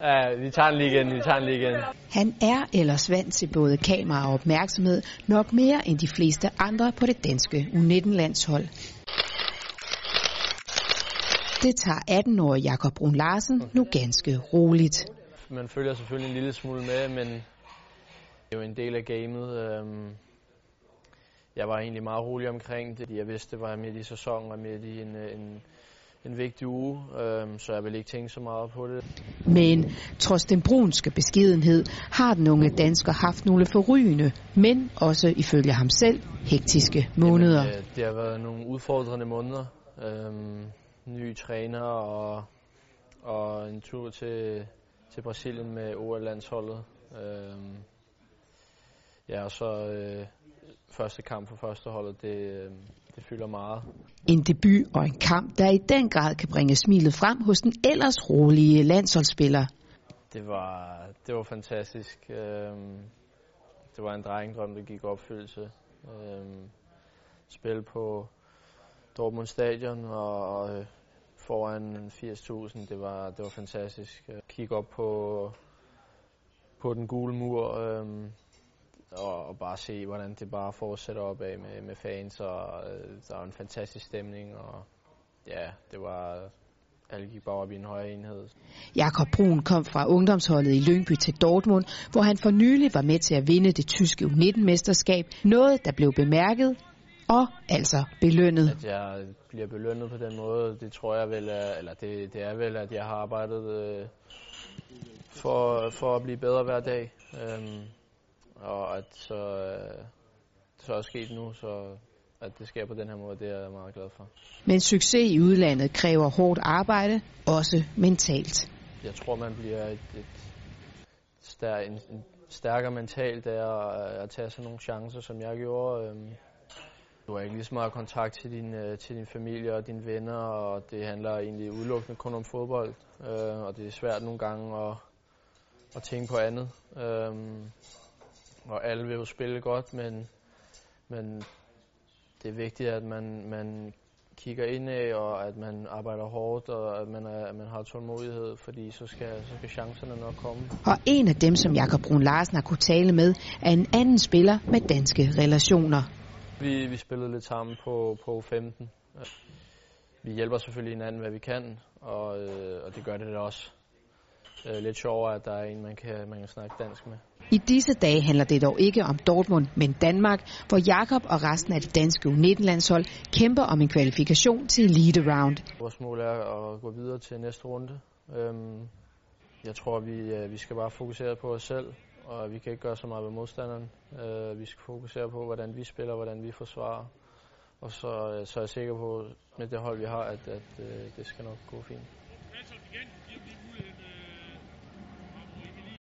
Ja, vi tager den lige igen, vi tager den lige igen. Han er ellers vant til både kamera og opmærksomhed, nok mere end de fleste andre på det danske U19-landshold. Det tager 18-årige Jakob Brun Larsen nu ganske roligt. Man følger selvfølgelig en lille smule med, men det er jo en del af gamet. Øhm, jeg var egentlig meget rolig omkring det. Jeg vidste, det var midt i sæsonen og midt i en, en, en vigtig uge, øhm, så jeg vil ikke tænke så meget på det. Men trods den brunske beskedenhed har den unge dansker haft nogle forrygende, men også ifølge ham selv hektiske måneder. Jamen, øh, det har været nogle udfordrende måneder. Øhm, ny træner og, og en tur til, til Brasilien med OL-landsholdet. Øhm, ja, og så øh, første kamp for førsteholdet, det, øh, det fylder meget. En debut og en kamp, der i den grad kan bringe smilet frem hos den ellers rolige landsholdsspiller. Det var, det var fantastisk. Øhm, det var en drengedrøm, der gik opfyldelse. Øhm, spil på Dortmund Stadion og øh, foran 80.000, det var, det var fantastisk. Kigge op på, på den gule mur og, og bare se, hvordan det bare fortsætter opad med, med fans, og øh, der var en fantastisk stemning, og ja, det var, alle gik bare op i en højere enhed. Jakob Brun kom fra ungdomsholdet i Lyngby til Dortmund, hvor han for nylig var med til at vinde det tyske U19-mesterskab. Noget, der blev bemærket og altså belønnet. At jeg bliver belønnet på den måde, det tror jeg vel, er, eller det, det er vel, at jeg har arbejdet øh, for, for at blive bedre hver dag. Øhm, og at så, øh, så er sket nu, så at det sker på den her måde, det er jeg meget glad for. Men succes i udlandet kræver hårdt arbejde, også mentalt. Jeg tror, man bliver et, et stær, en, en stærkere mentalt af at, at tage sådan nogle chancer, som jeg gjorde. Øhm, du har ikke lige så meget kontakt til din, øh, til din familie og dine venner, og det handler egentlig udelukkende kun om fodbold. Øh, og det er svært nogle gange at, at tænke på andet. Øh, og alle vil jo spille godt, men, men det er vigtigt, at man, man kigger indad, og at man arbejder hårdt, og at man, er, at man har tålmodighed, fordi så skal, så skal chancerne nok komme. Og en af dem, som Jakob Brun Larsen har kunne tale med, er en anden spiller med danske relationer. Vi, vi spillede lidt sammen på, på 15. Vi hjælper selvfølgelig hinanden, hvad vi kan, og, øh, og det gør det da også. Øh, lidt sjovere, at der er en, man kan, man kan snakke dansk med. I disse dage handler det dog ikke om Dortmund, men Danmark, hvor Jakob og resten af det danske U19-landshold kæmper om en kvalifikation til Elite Round. Vores mål er at gå videre til næste runde. Øhm, jeg tror, vi, øh, vi skal bare fokusere på os selv, og vi kan ikke gøre så meget ved modstanderen. Øh, vi skal fokusere på, hvordan vi spiller, hvordan vi forsvarer. Og så, øh, så er jeg sikker på, med det hold, vi har, at, at, at det skal nok gå fint.